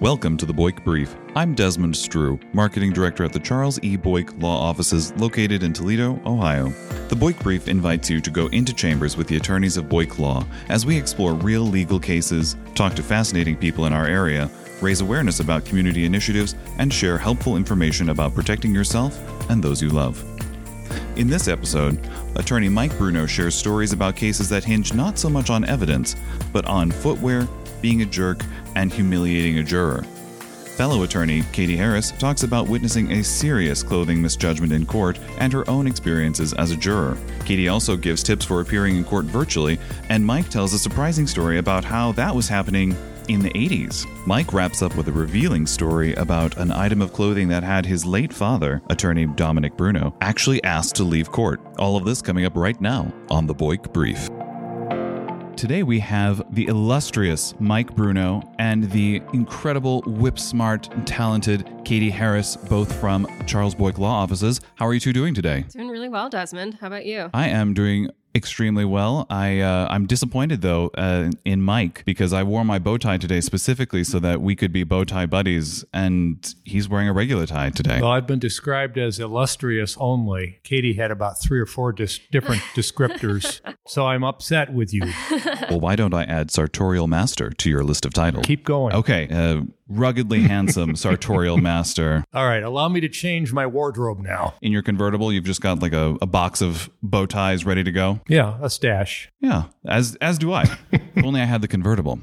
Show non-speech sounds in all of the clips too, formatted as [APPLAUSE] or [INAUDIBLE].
Welcome to the Boyk Brief. I'm Desmond Strew, Marketing Director at the Charles E. Boyk Law Offices located in Toledo, Ohio. The Boyk Brief invites you to go into chambers with the attorneys of Boyk Law as we explore real legal cases, talk to fascinating people in our area, raise awareness about community initiatives, and share helpful information about protecting yourself and those you love. In this episode, attorney Mike Bruno shares stories about cases that hinge not so much on evidence, but on footwear, being a jerk, and humiliating a juror. Fellow attorney Katie Harris talks about witnessing a serious clothing misjudgment in court and her own experiences as a juror. Katie also gives tips for appearing in court virtually, and Mike tells a surprising story about how that was happening in the 80s. Mike wraps up with a revealing story about an item of clothing that had his late father, attorney Dominic Bruno, actually asked to leave court. All of this coming up right now on the Boyk Brief. Today we have the illustrious Mike Bruno and the incredible, whip smart, talented Katie Harris, both from Charles Boyk Law Offices. How are you two doing today? Doing really well, Desmond. How about you? I am doing extremely well. I uh, I'm disappointed though uh, in Mike because I wore my bow tie today specifically so that we could be bow tie buddies, and he's wearing a regular tie today. Well, I've been described as illustrious only. Katie had about three or four dis- different [LAUGHS] descriptors, so I'm upset with you. well, why don't I add sartorial master to your list of titles? Keep going. Okay, uh, ruggedly handsome sartorial [LAUGHS] master. All right, allow me to change my wardrobe now. In your convertible, you've just got like a, a box of bow ties ready to go. Yeah, a stash. Yeah, as as do I. [LAUGHS] if only I had the convertible.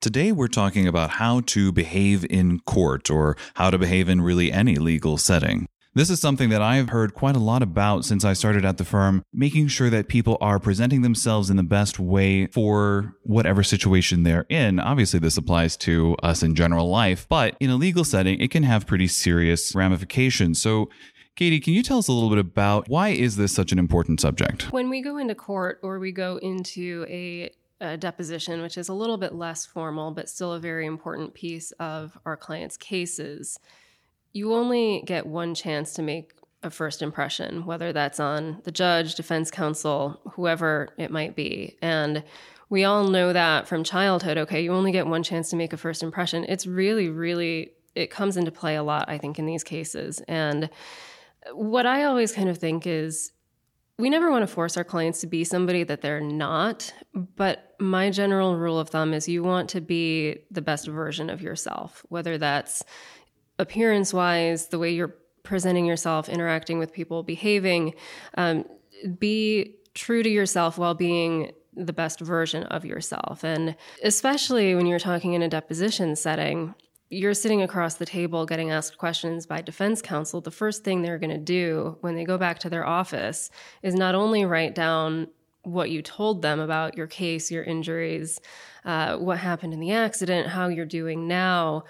Today, we're talking about how to behave in court or how to behave in really any legal setting. This is something that I've heard quite a lot about since I started at the firm, making sure that people are presenting themselves in the best way for whatever situation they're in. Obviously, this applies to us in general life, but in a legal setting, it can have pretty serious ramifications. So, Katie, can you tell us a little bit about why is this such an important subject? When we go into court or we go into a, a deposition, which is a little bit less formal, but still a very important piece of our clients' cases, you only get one chance to make a first impression, whether that's on the judge, defense counsel, whoever it might be. And we all know that from childhood, okay, you only get one chance to make a first impression. It's really, really, it comes into play a lot, I think, in these cases. And what I always kind of think is we never want to force our clients to be somebody that they're not, but my general rule of thumb is you want to be the best version of yourself, whether that's appearance wise, the way you're presenting yourself, interacting with people, behaving, um, be true to yourself while being the best version of yourself. And especially when you're talking in a deposition setting, you're sitting across the table getting asked questions by defense counsel. The first thing they're going to do when they go back to their office is not only write down what you told them about your case, your injuries, uh, what happened in the accident, how you're doing now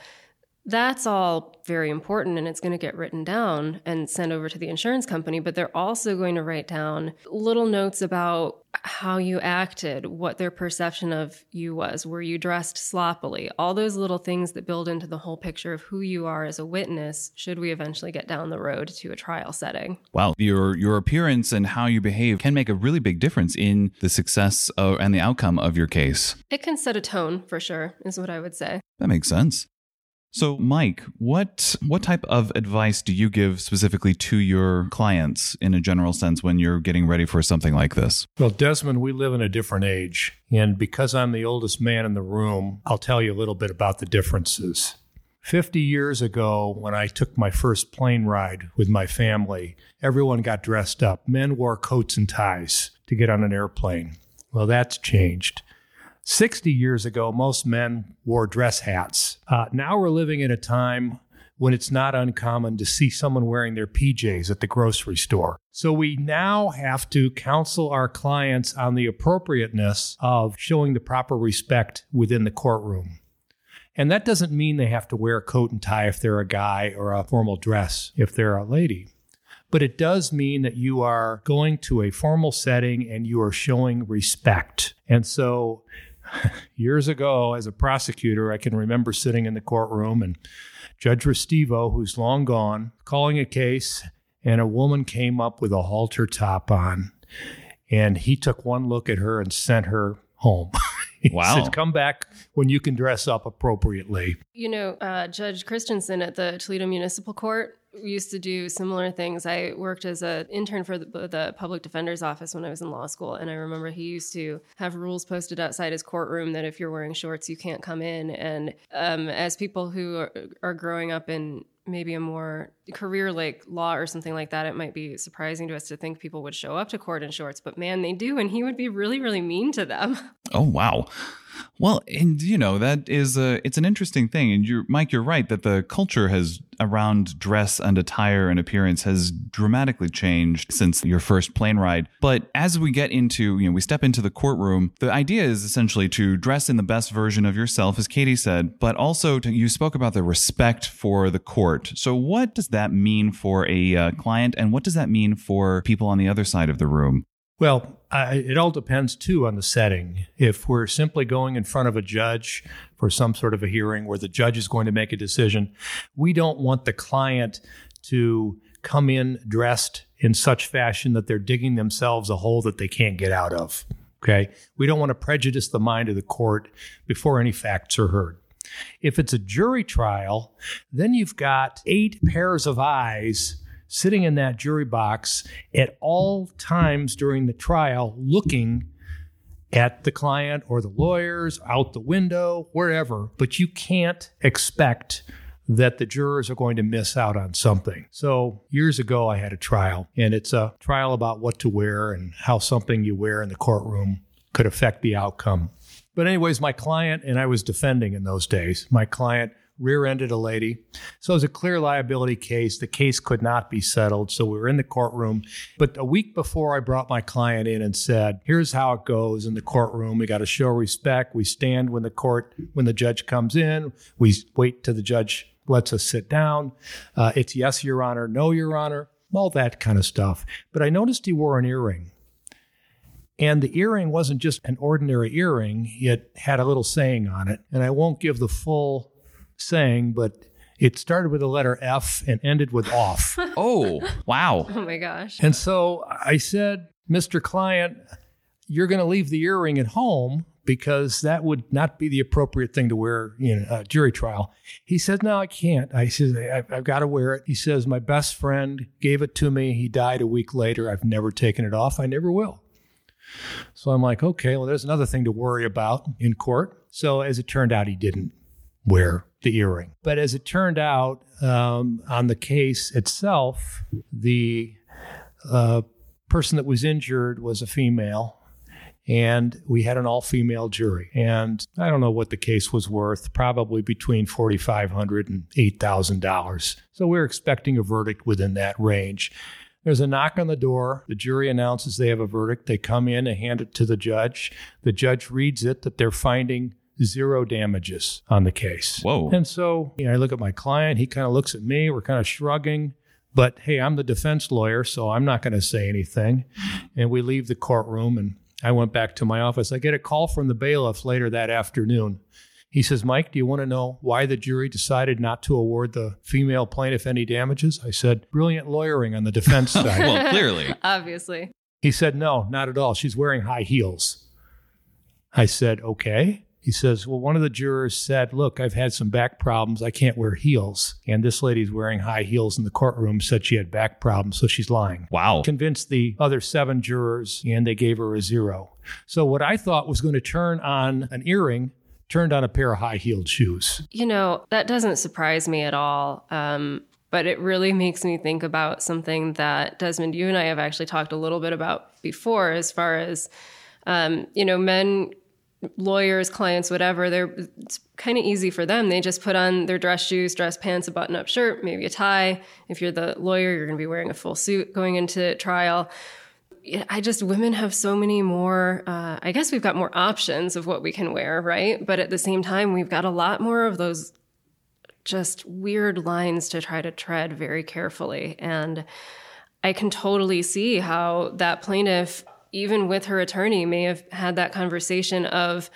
that's all very important and it's going to get written down and sent over to the insurance company but they're also going to write down little notes about how you acted what their perception of you was were you dressed sloppily? All those little things that build into the whole picture of who you are as a witness should we eventually get down the road to a trial setting. Wow your your appearance and how you behave can make a really big difference in the success of, and the outcome of your case. It can set a tone for sure is what i would say. That makes sense so, Mike, what what type of advice do you give specifically to your clients in a general sense when you're getting ready for something like this? Well, Desmond, we live in a different age, and because I'm the oldest man in the room, I'll tell you a little bit about the differences. 50 years ago, when I took my first plane ride with my family, everyone got dressed up. Men wore coats and ties to get on an airplane. Well, that's changed. 60 years ago, most men wore dress hats. Uh, now we're living in a time when it's not uncommon to see someone wearing their PJs at the grocery store. So we now have to counsel our clients on the appropriateness of showing the proper respect within the courtroom. And that doesn't mean they have to wear a coat and tie if they're a guy or a formal dress if they're a lady. But it does mean that you are going to a formal setting and you are showing respect. And so [LAUGHS] years ago as a prosecutor, I can remember sitting in the courtroom and Judge Restivo, who's long gone, calling a case, and a woman came up with a halter top on. And he took one look at her and sent her home. [LAUGHS] He Wow. said, come back when you can dress up appropriately. You know, uh, Judge Christensen at the Toledo Municipal Court used to do similar things. I worked as an intern for the, the public defender's office when I was in law school, and I remember he used to have rules posted outside his courtroom that if you're wearing shorts, you can't come in. And um, as people who are, are growing up in maybe a more career like law or something like that, it might be surprising to us to think people would show up to court in shorts, but man, they do, and he would be really, really mean to them. Oh wow. Well, and you know that is a it's an interesting thing, and you're Mike. You're right that the culture has around dress and attire and appearance has dramatically changed since your first plane ride. But as we get into you know we step into the courtroom, the idea is essentially to dress in the best version of yourself, as Katie said, but also to, you spoke about the respect for the court. So what does that mean for a uh, client, and what does that mean for people on the other side of the room? Well, I, it all depends too on the setting. If we're simply going in front of a judge for some sort of a hearing where the judge is going to make a decision, we don't want the client to come in dressed in such fashion that they're digging themselves a hole that they can't get out of. Okay. We don't want to prejudice the mind of the court before any facts are heard. If it's a jury trial, then you've got eight pairs of eyes sitting in that jury box at all times during the trial, looking at the client or the lawyers, out the window, wherever. But you can't expect that the jurors are going to miss out on something. So, years ago, I had a trial, and it's a trial about what to wear and how something you wear in the courtroom could affect the outcome. But, anyways, my client, and I was defending in those days, my client rear ended a lady. So it was a clear liability case. The case could not be settled. So we were in the courtroom. But a week before, I brought my client in and said, Here's how it goes in the courtroom. We got to show respect. We stand when the court, when the judge comes in, we wait till the judge lets us sit down. Uh, it's yes, Your Honor, no, Your Honor, all that kind of stuff. But I noticed he wore an earring. And the earring wasn't just an ordinary earring, it had a little saying on it. And I won't give the full saying, but it started with the letter F and ended with off. [LAUGHS] Oh wow. [LAUGHS] Oh my gosh. and so I said, Mr. Client, you're going to leave the earring at home because that would not be the appropriate thing to wear in a jury trial. He says, No, I can't. I said, I've, I've got to wear it. He says, My best friend gave it to me. He died a week later. I've never taken it off. I never will. So I'm like, okay, well, there's another thing to worry about in court. So as it turned out, he didn't wear the earring. But as it turned out, um, on the case itself, the uh, person that was injured was a female. And we had an all female jury. And I don't know what the case was worth, probably between $4,500 and $8,000. So we're expecting a verdict within that range. There's a knock on the door. The jury announces they have a verdict. They come in and hand it to the judge. The judge reads it that they're finding zero damages on the case. Whoa. And so you know, I look at my client. He kind of looks at me. We're kind of shrugging. But hey, I'm the defense lawyer, so I'm not going to say anything. And we leave the courtroom, and I went back to my office. I get a call from the bailiff later that afternoon. He says, Mike, do you want to know why the jury decided not to award the female plaintiff any damages? I said, brilliant lawyering on the defense [LAUGHS] side. well, clearly. Obviously. He said, no, not at all. She's wearing high heels. I said, okay. He says, well, one of the jurors said, look, I've had some back problems. I can't wear heels. And this lady's wearing high heels in the courtroom, said she had back problems, so she's lying. Wow. Convinced the other seven jurors, and they gave her a zero. So what I thought was going to turn on an earring turned on a pair of high heeled shoes. You know, that doesn't surprise me at all. Um, but it really [LAUGHS] makes me think about something that Desmond, you and I have actually talked a little bit about before, as far as, um, you know, men, lawyers, clients, whatever, they're, it's kind of easy for them. They just put on their dress shoes, dress pants, a button up shirt, maybe a tie. If you're the lawyer, you're going to be wearing a full suit going into trial. I just women have so many more. Uh, I guess we've got more options of what we can wear, right? But at the same time, we've got a lot more of those just weird lines to try to tread very carefully. And I can totally see how that plaintiff, even with her attorney, may have had that conversation of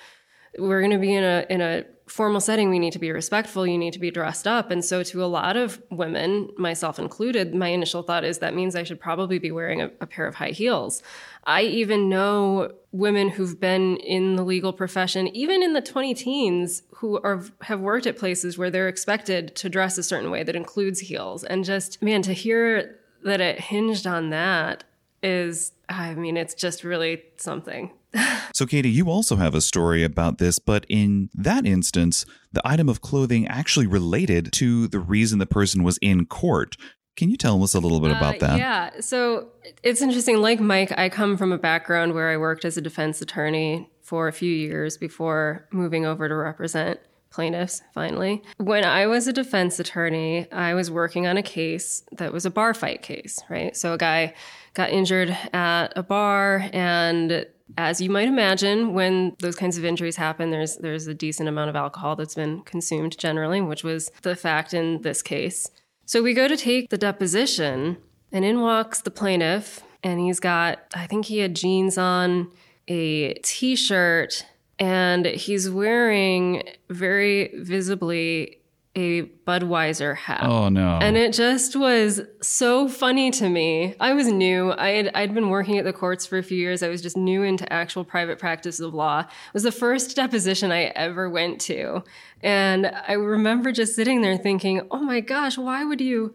we're going to be in a in a formal setting, we need to be respectful. You need to be dressed up. And so, to a lot of women, myself included, my initial thought is that means I should probably be wearing a, a pair of high heels. I even know women who've been in the legal profession, even in the 20 teens, who are have worked at places where they're expected to dress a certain way that includes heels. And just, man, to hear that it hinged on that is, I mean, it's just really something. [LAUGHS] so, Katie, you also have a story about this, but in that instance, the item of clothing actually related to the reason the person was in court. Can you tell us a little bit about uh, that? Yeah. So it's interesting. Like Mike, I come from a background where I worked as a defense attorney for a few years before moving over to represent plaintiffs finally. When I was a defense attorney, I was working on a case that was a bar fight case, right? So a guy got injured at a bar and as you might imagine, when those kinds of injuries happen, there's there's a decent amount of alcohol that's been consumed generally, which was the fact in this case. So we go to take the deposition, and in walks the plaintiff, and he's got, I think he had jeans on, a t shirt, and he's wearing very visibly a Budweiser hat. Oh no. And it just was so funny to me. I was new. I had I'd been working at the courts for a few years. I was just new into actual private practice of law. It was the first deposition I ever went to. And I remember just sitting there thinking, "Oh my gosh, why would you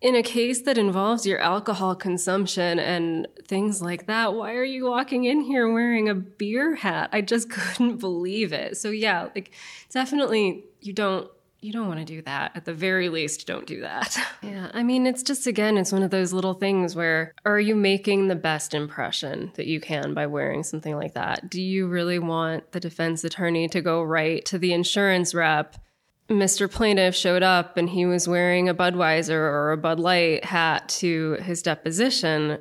in a case that involves your alcohol consumption and things like that, why are you walking in here wearing a beer hat? I just [LAUGHS] couldn't believe it. So yeah, like definitely you don't you don't want to do that. At the very least, don't do that. [LAUGHS] yeah. I mean, it's just, again, it's one of those little things where are you making the best impression that you can by wearing something like that? Do you really want the defense attorney to go right to the insurance rep? Mr. Plaintiff showed up and he was wearing a Budweiser or a Bud Light hat to his deposition.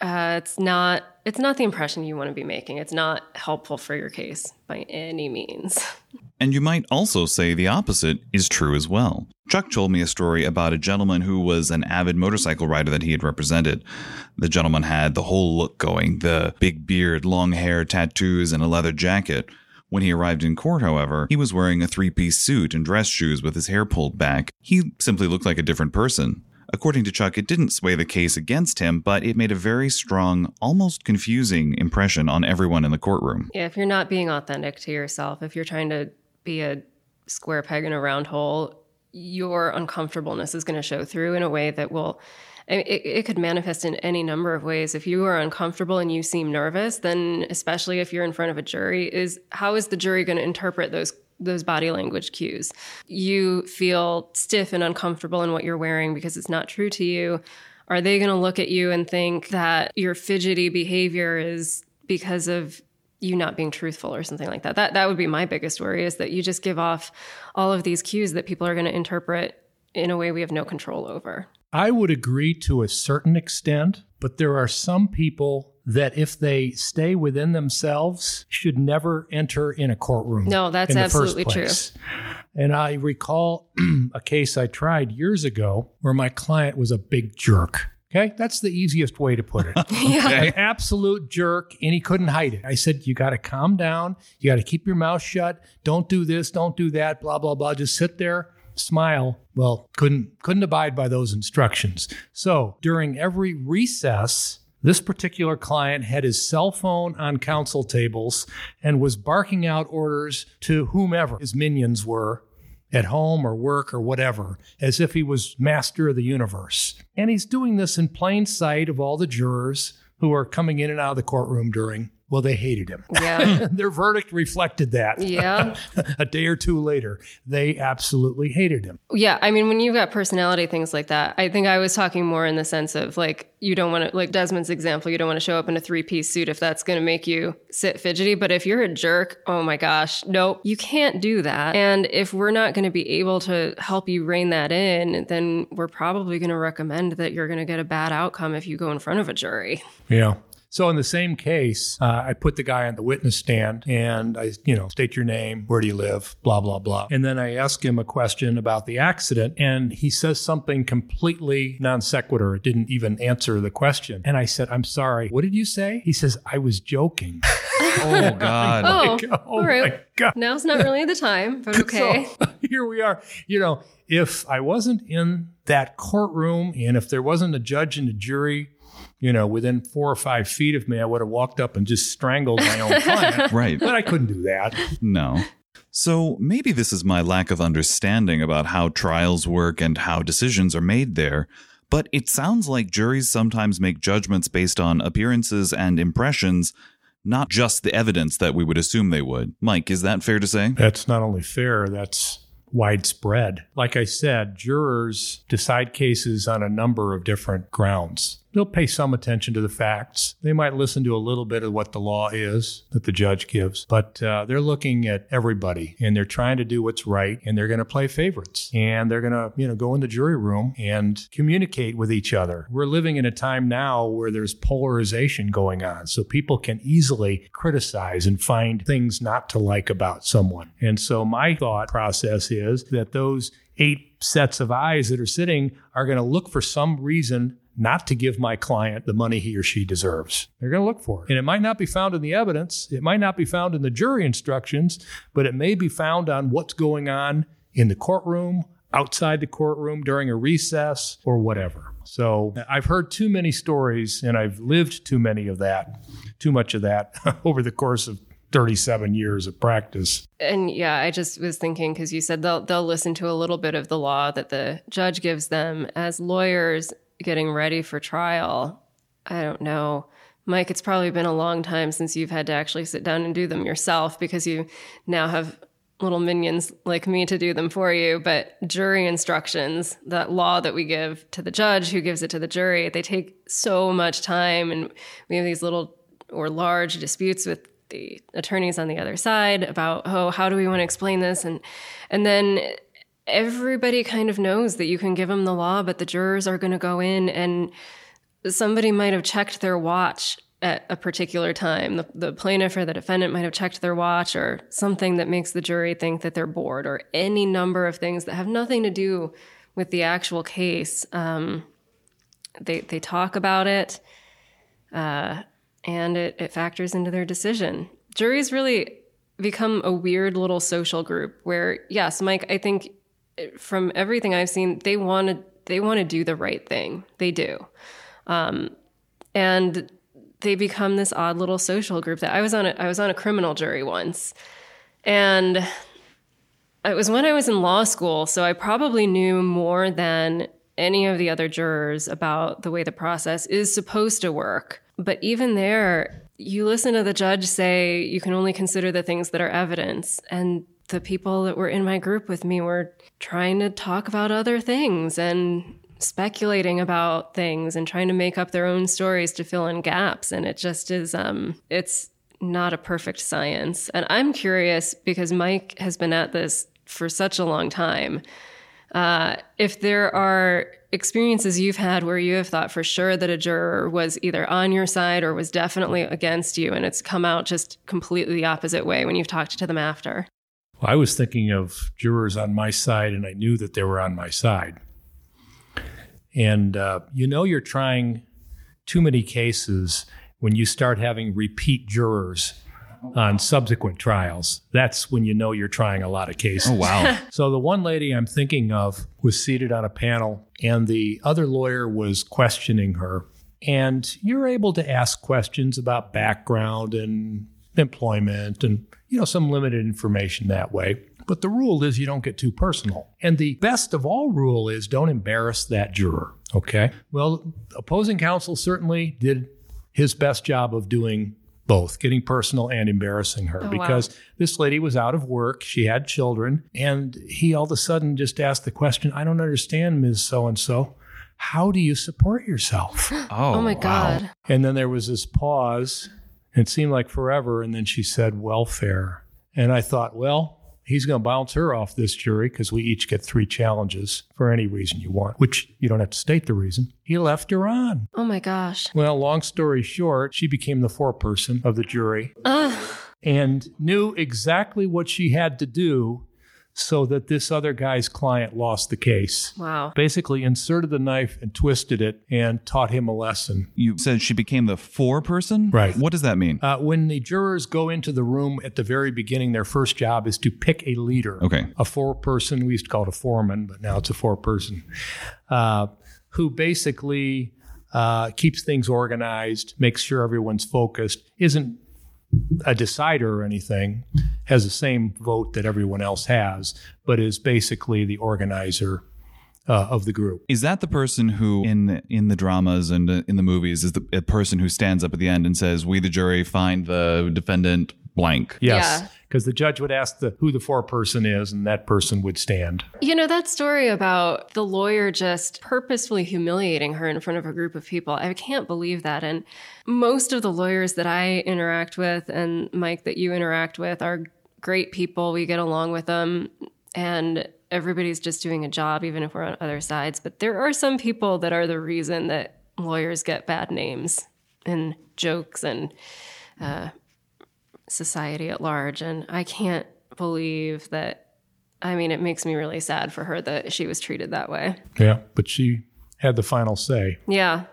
Uh, it's not it's not the impression you want to be making. It's not helpful for your case by any means. [LAUGHS] And you might also say the opposite is true as well. Chuck told me a story about a gentleman who was an avid motorcycle rider that he had represented. The gentleman had the whole look going the big beard, long hair, tattoos, and a leather jacket. When he arrived in court, however, he was wearing a three piece suit and dress shoes with his hair pulled back. He simply looked like a different person. According to Chuck, it didn't sway the case against him, but it made a very strong, almost confusing impression on everyone in the courtroom. Yeah, if you're not being authentic to yourself, if you're trying to be a square peg in a round hole, your uncomfortableness is going to show through in a way that will it, it, could manifest in any number of ways. If you are uncomfortable and you seem nervous, then especially if you're in front of a jury, is how is the jury going to interpret those those body language cues? You feel stiff and uncomfortable in what you're wearing because it's not true to you. Are they going to look at you and think that your fidgety behavior is because of you not being truthful or something like that. That that would be my biggest worry is that you just give off all of these cues that people are going to interpret in a way we have no control over. I would agree to a certain extent, but there are some people that if they stay within themselves should never enter in a courtroom. No, that's absolutely true. And I recall [CLEARS THROAT] a case I tried years ago where my client was a big jerk. Okay, that's the easiest way to put it. [LAUGHS] yeah. An absolute jerk, and he couldn't hide it. I said, You got to calm down. You got to keep your mouth shut. Don't do this, don't do that, blah, blah, blah. Just sit there, smile. Well, couldn't couldn't abide by those instructions. So during every recess, this particular client had his cell phone on counsel tables and was barking out orders to whomever his minions were at home or work or whatever, as if he was master of the universe. And he's doing this in plain sight of all the jurors who are coming in and out of the courtroom during well, they hated him. Yeah. [LAUGHS] Their verdict reflected that. Yeah. [LAUGHS] a day or two later, they absolutely hated him. Yeah. I mean, when you've got personality things like that, I think I was talking more in the sense of like, you don't want to, like Desmond's example, you don't want to show up in a three piece suit if that's going to make you sit fidgety. But if you're a jerk, oh my gosh, nope, you can't do that. And if we're not going to be able to help you rein that in, then we're probably going to recommend that you're going to get a bad outcome if you go in front of a jury. Yeah. So in the same case, uh, I put the guy on the witness stand and I, you know, state your name, where do you live, blah blah blah, and then I ask him a question about the accident, and he says something completely non sequitur. It didn't even answer the question, and I said, "I'm sorry. What did you say?" He says, "I was joking." [LAUGHS] Oh God. Oh, oh all right. my God. Now's not really the time, but [LAUGHS] okay. So [LAUGHS] here we are. You know, if I wasn't in that courtroom and if there wasn't a judge and a jury, you know, within four or five feet of me, I would have walked up and just strangled my own client. [LAUGHS] Right. But I couldn't do that. No. So maybe this is my lack of understanding about how trials work and how decisions are made there. But it sounds like juries sometimes make judgments based on appearances and impressions, not just the evidence that we would assume they would. Mike, is that fair to say? That's not only fair, that's widespread. Like I said, jurors decide cases on a number of different grounds. They'll pay some attention to the facts. They might listen to a little bit of what the law is that the judge gives, but uh, they're looking at everybody and they're trying to do what's right and they're going to play favorites and they're going to, you know, go in the jury room and communicate with each other. We're living in a time now where there's polarization going on, so people can easily criticize and find things not to like about someone. And so my thought process is that those eight sets of eyes that are sitting are going to look for some reason not to give my client the money he or she deserves. They're going to look for it. And it might not be found in the evidence, it might not be found in the jury instructions, but it may be found on what's going on in the courtroom, outside the courtroom, during a recess, or whatever. So I've heard too many stories and I've lived too many of that, too much of that [LAUGHS] over the course of 37 years of practice. And yeah, I just was thinking because you said they'll they'll listen to a little bit of the law that the judge gives them as lawyers getting ready for trial. I don't know. Mike, it's probably been a long time since you've had to actually sit down and do them yourself because you now have little minions like me to do them for you. But jury instructions, that law that we give to the judge who gives it to the jury, they take so much time. And we have these little or large disputes with the attorneys on the other side about, oh, how do we want to explain this? And, and then everybody kind of knows that you can give them the law, but the jurors are going to go in and somebody might have checked their watch at a particular time. The, the plaintiff or the defendant might have checked their watch or something that makes the jury think that they're bored or any number of things that have nothing to do with the actual case. Um, they, they talk about it uh, and it, it factors into their decision. Juries really become a weird little social group where, yes, Mike, I think from everything I've seen, they want to they want to do the right thing. They do, um, and they become this odd little social group. That I was on a, I was on a criminal jury once, and it was when I was in law school. So I probably knew more than any of the other jurors about the way the process is supposed to work. But even there, you listen to the judge say you can only consider the things that are evidence, and the people that were in my group with me were trying to talk about other things and speculating about things and trying to make up their own stories to fill in gaps. And it just is um it's not a perfect science. And i'm curious because mike has been at this for such a long time. Uh, if there are experiences you've had where you have thought for sure that a juror was either on your side or was definitely against you and it's come out just completely the opposite way when you've talked to them after well, I was thinking of jurors on my side, and I knew that they were on my side. And uh, you know, you're trying too many cases when you start having repeat jurors on subsequent trials. That's when you know you're trying a lot of cases. Oh, wow. [LAUGHS] so the one lady I'm thinking of was seated on a panel, and the other lawyer was questioning her. And you're able to ask questions about background and employment and you know some limited information that way. But the rule is you don't get too personal. And the best of all rule is don't embarrass that juror okay? Well opposing counsel certainly did his best job of doing both getting personal and embarrassing her Oh, wow. because this lady was out of work. She had children. And he all of a sudden just asked the question i don't understand ms so and so how do you support yourself? [GASPS] Oh, oh my wow. god. And then there was this pause. It seemed like forever. And then she said, welfare. And I thought, well, he's going to bounce her off this jury because we each get three challenges for any reason you want, which you don't have to state the reason. He left her on. oh my gosh Well, long story short, she became the foreperson of the jury Ugh. and knew exactly what she had to do so that this other guy's client lost the case. Wow. Basically, inserted the knife and twisted it and taught him a lesson. You said she became the foreperson? Right. What does that mean? Uh, when the jurors go into the room at the very beginning, their first job is to pick a leader. Okay. A four person, we used to call it a foreman, but now it's a four person, uh, who basically uh, keeps things organized, makes sure everyone's focused, isn't a decider or anything, has the same vote that everyone else has, but is basically the organizer uh, of the group. Is that the person who, in in the dramas and in the movies, is the person who stands up at the end and says, "We, the jury, find the defendant blank"? Yes, Yeah. because the judge would ask the who the foreperson is, and that person would stand. You know, that story about the lawyer just purposefully humiliating her in front of a group of people, I can't believe that. And most of the lawyers that I interact with, and Mike, that you interact with, are great people. We get along with them, and everybody's just doing a job, even if we're on other sides. But there are some people that are the reason that lawyers get bad names and jokes and uh, society at large. And I can't believe that I mean, it makes me really sad for her that she was treated that way. Yeah, but she had the final say. Yeah.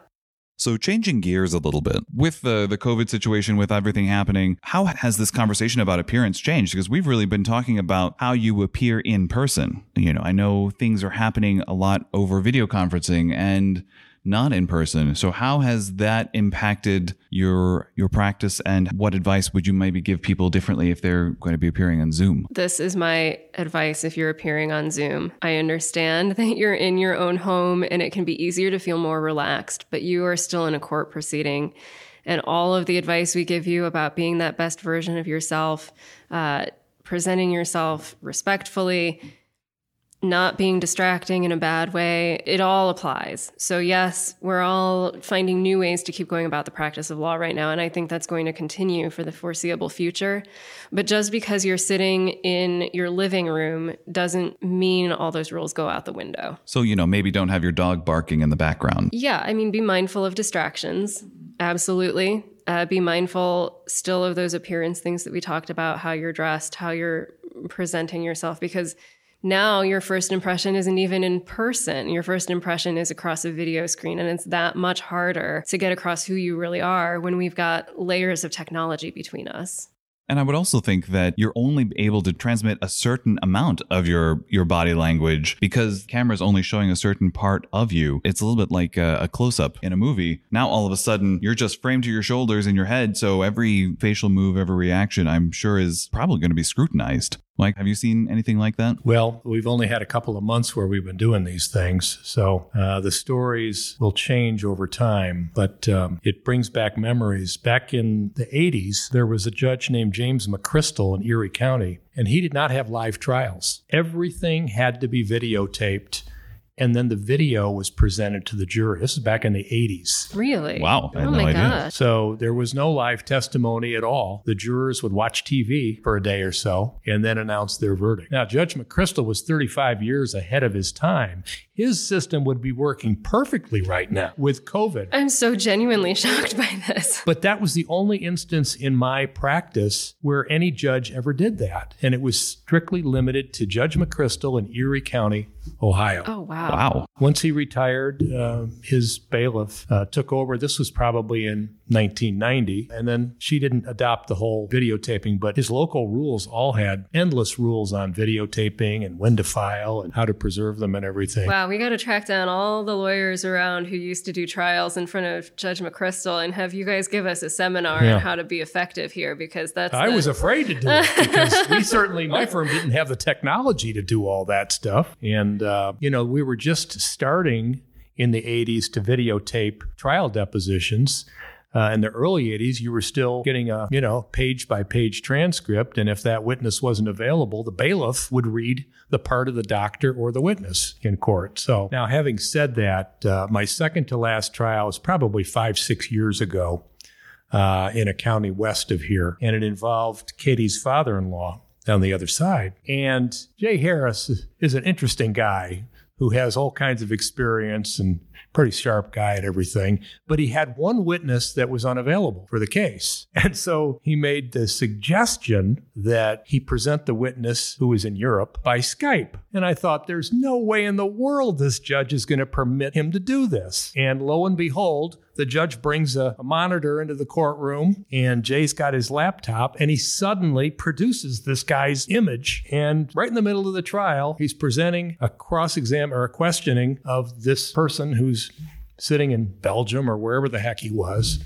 So changing gears a little bit with the the COVID situation, with everything happening, how has this conversation about appearance changed? Because we've really been talking about how you appear in person. You know, I know things are happening a lot over video conferencing and not in person. So how has that impacted your your practice and what advice would you maybe give people differently if they're going to be appearing on Zoom? This is my advice if you're appearing on Zoom. I understand [LAUGHS] that you're in your own home and it can be easier to feel more relaxed, but you are still in a court proceeding. And all of the advice we give you about being that best version of yourself, uh, presenting yourself respectfully, not being distracting in a bad way, it all applies. So, yes, we're all finding new ways to keep going about the practice of law right now. And I think that's going to continue for the foreseeable future. But just because you're sitting in your living room doesn't mean all those rules go out the window. So, you know, maybe don't have your dog barking in the background. Yeah, I mean, be mindful of distractions. Absolutely. Uh, be mindful still of those appearance things that we talked about, how you're dressed, how you're presenting yourself, because now your first impression isn't even in person. Your first impression is across a video screen, and it's that much harder to get across who you really are when we've got layers of technology between us. And I would also think that you're only able to transmit a certain amount of your your body language because the camera's only showing a certain part of you. It's a little bit like a, a close up in a movie. Now all of a sudden you're just framed to your shoulders and your head, so every facial move, every reaction, I'm sure is probably going to be scrutinized. Mike, have you seen anything like that? Well, we've only had a couple of months where we've been doing these things. So uh, the stories will change over time, but um, it brings back memories. Back in the 80s, there was a judge named James McCrystal in Erie County, and he did not have live trials. Everything had to be videotaped. And then the video was presented to the jury. This is back in the 80s. Really? Wow, I had oh no my idea. gosh. So there was no live testimony at all. The jurors would watch TV for a day or so and then announce their verdict. Now, Judge McCrystal was 35 years ahead of his time. His system would be working perfectly right now with COVID. I'm so genuinely [LAUGHS] shocked by this. But that was the only instance in my practice where any judge ever did that. And it was strictly limited to Judge McCrystal in Erie County, Ohio. Oh, wow. Wow. Once he retired, uh, his bailiff uh, took over. This was probably in 1990. And then she didn't adopt the whole videotaping, but his local rules all had endless rules on videotaping and when to file and how to preserve them and everything. Wow, we got to track down all the lawyers around who used to do trials in front of Judge McCrystal and have you guys give us a seminar Yeah. on how to be effective here because that's. I the- was afraid to do it [LAUGHS] because we certainly, my firm didn't have the technology to do all that stuff. And, uh, you know, we were just starting in the 80s to videotape trial depositions. Uh, in the early 80s, you were still getting a, you know, page by page transcript. And if that witness wasn't available, the bailiff would read the part of the doctor or the witness in court. So now, having said that, uh, my second to last trial was probably five, six years ago uh, in a county west of here, and it involved Katie's father in law on the other side. And Jay Harris is an interesting guy. Who has all kinds of experience and pretty sharp guy at everything, but he had one witness that was unavailable for the case. [LAUGHS] And so he made the suggestion that he present the witness who was in Europe by Skype. And I thought, there's no way in the world this judge is going to permit him to do this. And lo and behold, the judge brings a, a, monitor into the courtroom and Jay's got his laptop and he suddenly produces this guy's image. And right in the middle of the trial, he's presenting a cross exam or a questioning of this person who's sitting in Belgium or wherever the heck he was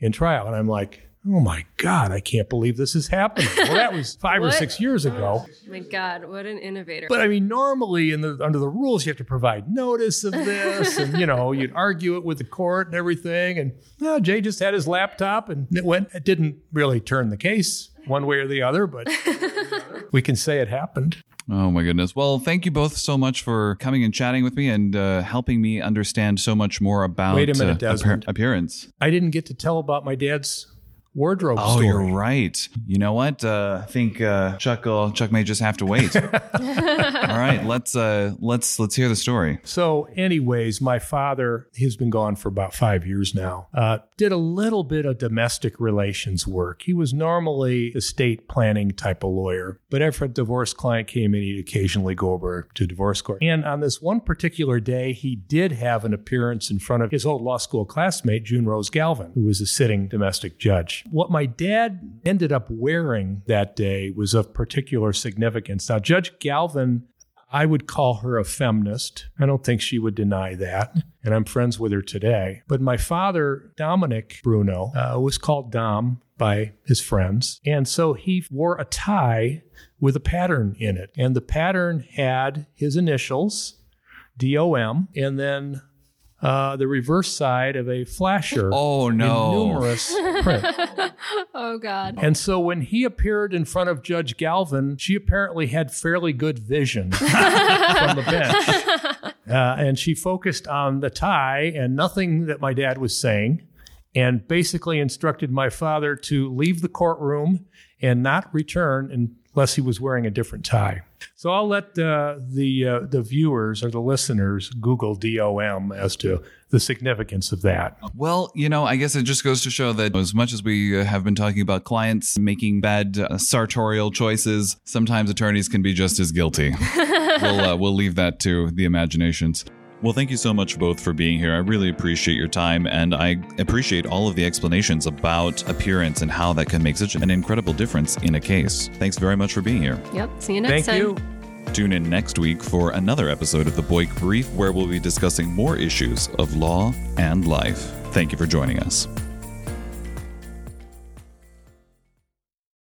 in trial. And I'm like, oh my God, I can't believe this is happening. Well, that was [LAUGHS] five or six years ago. Oh my God, what an innovator. But I mean, normally in the under the rules, you have to provide notice of this and you know, you'd argue it with the court and everything. And you Jay just had his laptop and it went it didn't really turn the case one way or the other, but [LAUGHS] we can say it happened. Oh my goodness. Well, thank you both so much for coming and chatting with me and uh, helping me understand so much more about Wait a minute, uh, appear- appearance. I didn't get to tell about my dad's wardrobe oh, story. you're right. You know what? Uh, I think uh, Chuck uh, Chuck may just have to wait. [LAUGHS] All right, let's uh, let's let's hear the story. So, anyways, my father, he's been gone for about five years now. Uh, did a little bit of domestic relations work. He was normally estate planning type of lawyer, but if a divorce client came in, he'd occasionally go over to divorce court. And on this one particular day, he did have an appearance in front of his old law school classmate, June Rose Galvin, who was a sitting domestic judge. What my dad ended up wearing that day was of particular significance. Now, Judge Galvin I would call her a feminist. I don't think she would deny that. And I'm friends with her today. But my father, Dominic Bruno, uh, was called Dom by his friends. And so he wore a tie with a pattern in it. And the pattern had his initials, D O M, and then uh, the reverse side of a flasher. Oh no! numerous print. [LAUGHS] oh god! And so when he appeared in front of Judge Galvin, she apparently had fairly good vision [LAUGHS] from the bench, uh, and she focused on the tie and nothing that my dad was saying, and basically instructed my father to leave the courtroom and not return unless he was wearing a different tie. So I'll let uh, the uh, the viewers or the listeners Google DOM as to the significance of that. Well, you know, I guess it just goes to show that as much as we uh, have been talking about clients making bad uh, sartorial choices, sometimes attorneys can be just as guilty. [LAUGHS] we'll uh, we'll leave that to the imaginations. Well, thank you so much both for being here. I really appreciate your time and I appreciate all of the explanations about appearance and how that can make such an incredible difference in a case. Thanks very much for being here. Yep. See you next thank time. You. Tune in next week for another episode of the Boyk Brief where we'll be discussing more issues of law and life. Thank you for joining us.